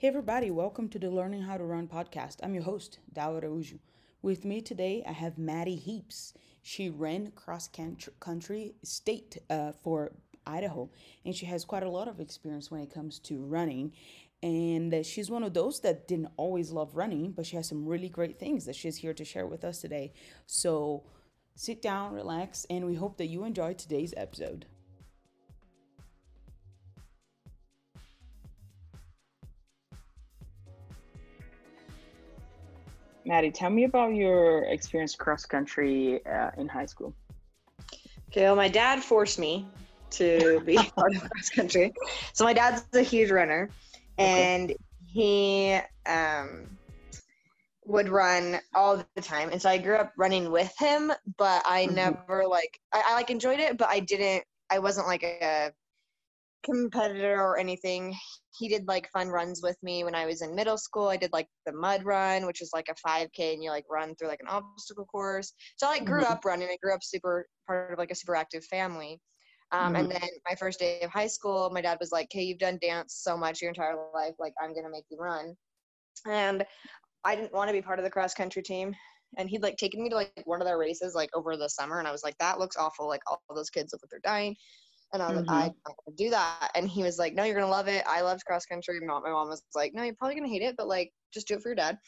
Hey, everybody, welcome to the Learning How to Run podcast. I'm your host, Dawa Uju. With me today, I have Maddie Heaps. She ran cross country state uh, for Idaho, and she has quite a lot of experience when it comes to running. And she's one of those that didn't always love running, but she has some really great things that she's here to share with us today. So sit down, relax, and we hope that you enjoy today's episode. Maddie, tell me about your experience cross country uh, in high school. Okay, well, my dad forced me to be part of cross country. So my dad's a huge runner, and okay. he um, would run all the time. And so I grew up running with him, but I mm-hmm. never like I, I like enjoyed it, but I didn't. I wasn't like a competitor or anything. He did like fun runs with me when I was in middle school. I did like the mud run, which is like a 5K and you like run through like an obstacle course. So I like grew mm-hmm. up running. I grew up super part of like a super active family. Um, mm-hmm. And then my first day of high school, my dad was like, "Hey, you've done dance so much your entire life. Like, I'm gonna make you run." And I didn't want to be part of the cross country team. And he'd like taken me to like one of their races like over the summer, and I was like, "That looks awful. Like all those kids look like they're dying." And I was mm-hmm. like, I don't want to do that. And he was like, No, you're gonna love it. I loved cross country. My mom was like, No, you're probably gonna hate it, but like just do it for your dad.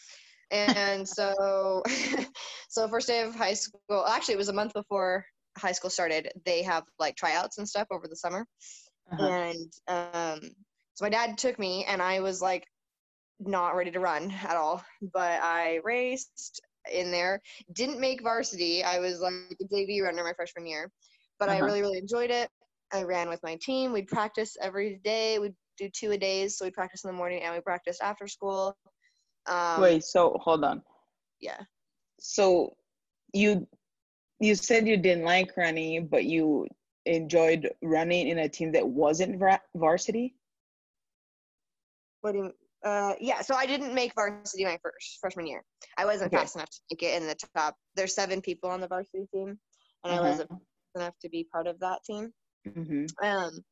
And so so first day of high school actually it was a month before high school started, they have like tryouts and stuff over the summer. Uh-huh. And um so my dad took me and I was like not ready to run at all. But I raced in there. Didn't make varsity. I was like a JV runner my freshman year. But uh-huh. I really, really enjoyed it. I ran with my team. We'd practice every day. We'd do two a days. So we'd practice in the morning and we practiced after school. Um, Wait, so hold on. Yeah. So you you said you didn't like running, but you enjoyed running in a team that wasn't varsity. What do you? Uh, yeah. So I didn't make varsity my first freshman year. I wasn't okay. fast enough to make it in the top. There's seven people on the varsity team, and uh-huh. I wasn't enough to be part of that team. Mm-hmm. Um,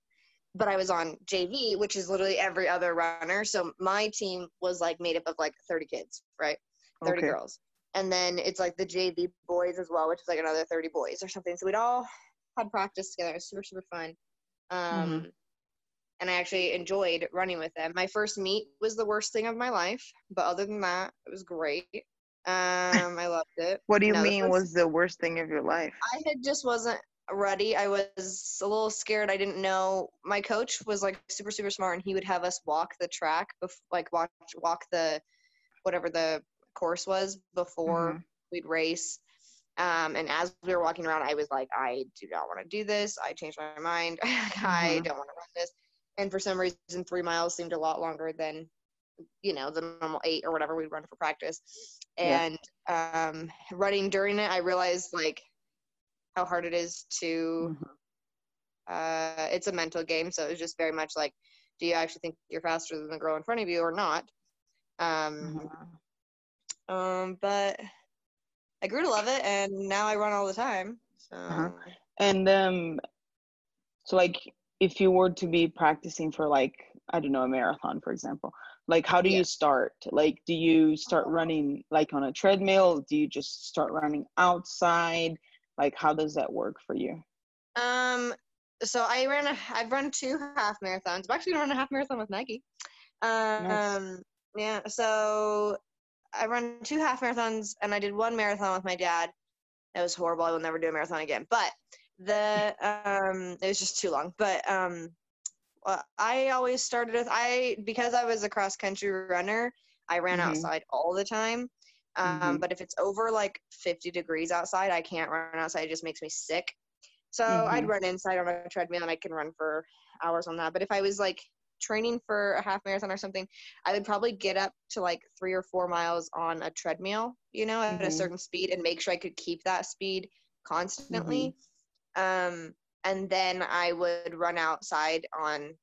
but I was on JV, which is literally every other runner. So my team was like made up of like 30 kids, right? 30 okay. girls. And then it's like the JV boys as well, which is like another 30 boys or something. So we'd all had practice together. It was super, super fun. Um, mm-hmm. And I actually enjoyed running with them. My first meet was the worst thing of my life, but other than that, it was great. Um, I loved it. what do you no, mean was, was the worst thing of your life? I had just wasn't ready. I was a little scared. I didn't know. My coach was like super super smart, and he would have us walk the track, bef- like walk walk the whatever the course was before mm-hmm. we'd race. Um, and as we were walking around, I was like, I do not want to do this. I changed my mind. mm-hmm. I don't want to run this. And for some reason, three miles seemed a lot longer than, you know, the normal eight or whatever we'd run for practice. And yeah. um, running during it, I realized like how hard it is to mm-hmm. uh, it's a mental game so it's just very much like do you actually think you're faster than the girl in front of you or not um, mm-hmm. um but i grew to love it and now i run all the time so uh-huh. and um so like if you were to be practicing for like i don't know a marathon for example like how do yeah. you start like do you start running like on a treadmill do you just start running outside like, how does that work for you? Um, so I ran a, I've run two half marathons. I've actually run a half marathon with Nike. Um, nice. yeah. So I run two half marathons, and I did one marathon with my dad. It was horrible. I will never do a marathon again. But the um, it was just too long. But um, well, I always started with I because I was a cross country runner. I ran mm-hmm. outside all the time. Um, mm-hmm. But if it's over like 50 degrees outside, I can't run outside. It just makes me sick. So mm-hmm. I'd run inside on a treadmill and I can run for hours on that. But if I was like training for a half marathon or something, I would probably get up to like three or four miles on a treadmill, you know, at mm-hmm. a certain speed and make sure I could keep that speed constantly. Mm-hmm. Um, and then I would run outside on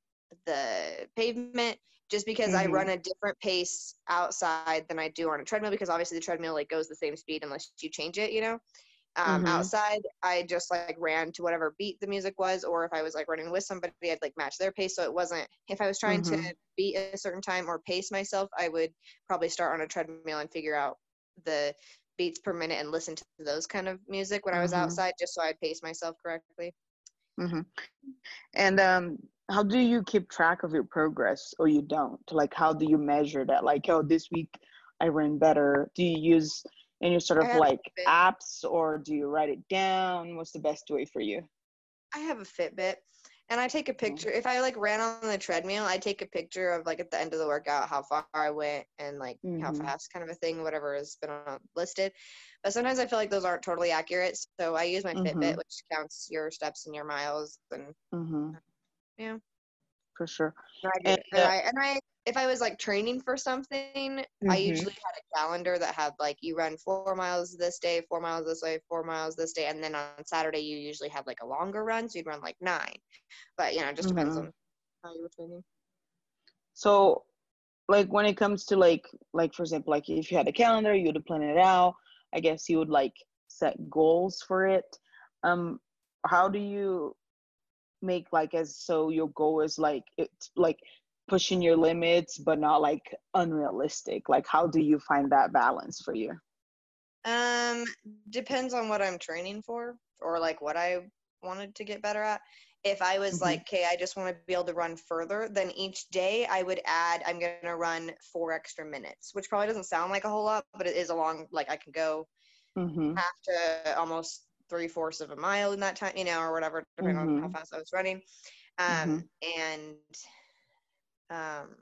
the pavement just because mm-hmm. I run a different pace outside than I do on a treadmill because obviously the treadmill like goes the same speed unless you change it, you know. Um, Mhm. Outside, I just like ran to whatever beat the music was, or if I was like running with somebody, I'd like match their pace. So it wasn't if I was trying to Mhm. beat a certain time or pace myself, I would probably start on a treadmill and figure out the beats per minute and listen to those kind of music when I was Mhm. outside, just so I'd pace myself correctly. hmm And um, how do you keep track of your progress, or you don't? Like, how do you measure that? Like, oh, this week I ran better. Do you use any sort of like apps, or do you write it down? What's the best way for you? I have a Fitbit and I take a picture. If I like ran on the treadmill, I take a picture of like at the end of the workout how far I went and like how Mhm. fast kind of a thing, whatever has been listed. But sometimes I feel like those aren't totally accurate. So I use my Fitbit, Mhm. which counts your steps and your miles. And Mm-hmm. Yeah. For sure. and I, And, and uh, I, and I, if I was like training for something, I Mhm. usually had a calendar that had like you run four miles this day, four miles this way, four miles this day, and then on Saturday you usually have like a longer run, so you'd run like nine. But you know, it just depends Mhm. on how you were training. So, like when it comes to like like for example, like if you had a calendar, you would plan it out. I guess you would like set goals for it. Um, how do you make like as so your goal is like it's like pushing your limits, but not like unrealistic? Like how do you find that balance for you? Um, depends on what I'm training for or like what I wanted to get better at. If I was Mhm. like, okay, I just want to be able to run further, then each day I would add, I'm going to run four extra minutes, which probably doesn't sound like a whole lot, but it is a long, like I can go Mm-hmm. half to almost three fourths of a mile in that time, you know, or whatever, depending on how Mhm. fast I was running. Um, and um,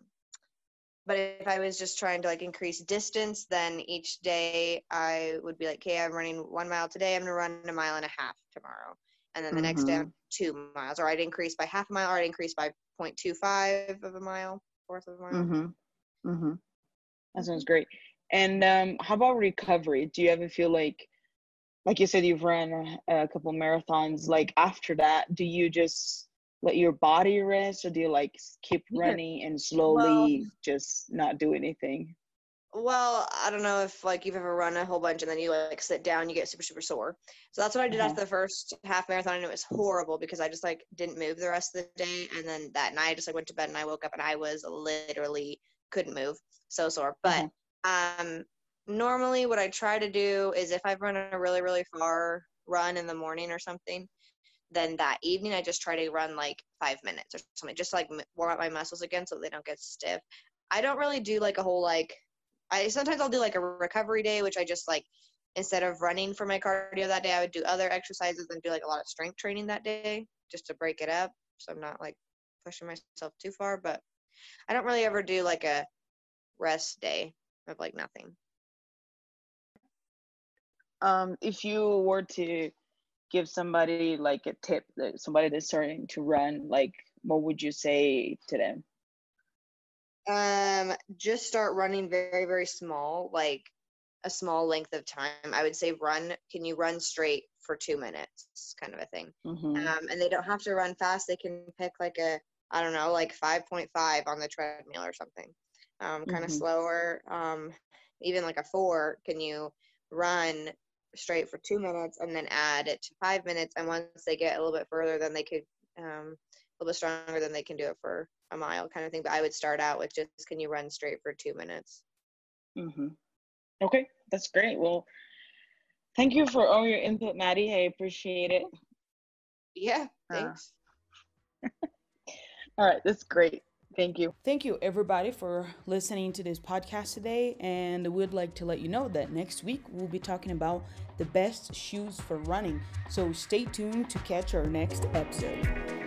but if I was just trying to like increase distance, then each day I would be like, okay, I'm running one mile today. I'm gonna run a mile and a half tomorrow, and then the next day two miles, or I'd increase by half a mile, or I'd increase by 0.25 of a mile, fourth of a mile. Mm-hmm. Mm-hmm. That sounds great. And um, how about recovery? Do you ever feel like, like you said, you've run a, couple marathons. Like after that, do you just let your body rest, or do you like keep running and slowly just not do anything? Well, I don't know if like you've ever run a whole bunch and then you like sit down, you get super super sore. So that's what I did Uh-huh. after the first half marathon, and it was horrible because I just like didn't move the rest of the day, and then that night I just like went to bed and I woke up and I was literally couldn't move, so sore. But um, normally what I try to do is if I've run a really really far run in the morning or something, then that evening I just try to run like five minutes or something, just to, like warm up my muscles again so they don't get stiff. I don't really do like a whole like I sometimes I'll do like a recovery day, which I just like instead of running for my cardio that day, I would do other exercises and do like a lot of strength training that day just to break it up. So I'm not like pushing myself too far, but I don't really ever do like a rest day of like nothing. Um, if you were to give somebody like a tip that somebody that's starting to run, like what would you say to them? Um, just start running very, very small, like a small length of time. I would say run. Can you run straight for two minutes, kind of a thing. Mm-hmm. Um, and they don't have to run fast. They can pick like a, I don't know, like 5.5 on the treadmill or something. Um, kind of Mhm. slower. Um, even like a four. Can you run straight for two minutes and then add it to five minutes? And once they get a little bit further, then they could um, a little bit stronger, then they can do it for a mile kind of thing. But I would start out with just can you run straight for two minutes? Mm-hmm. Okay, that's great. Well, thank you for all your input, Maddie. I appreciate it. Yeah, Uh, thanks. All right, that's great. Thank you. Thank you, everybody, for listening to this podcast today. And we'd like to let you know that next week we'll be talking about the best shoes for running. So stay tuned to catch our next episode.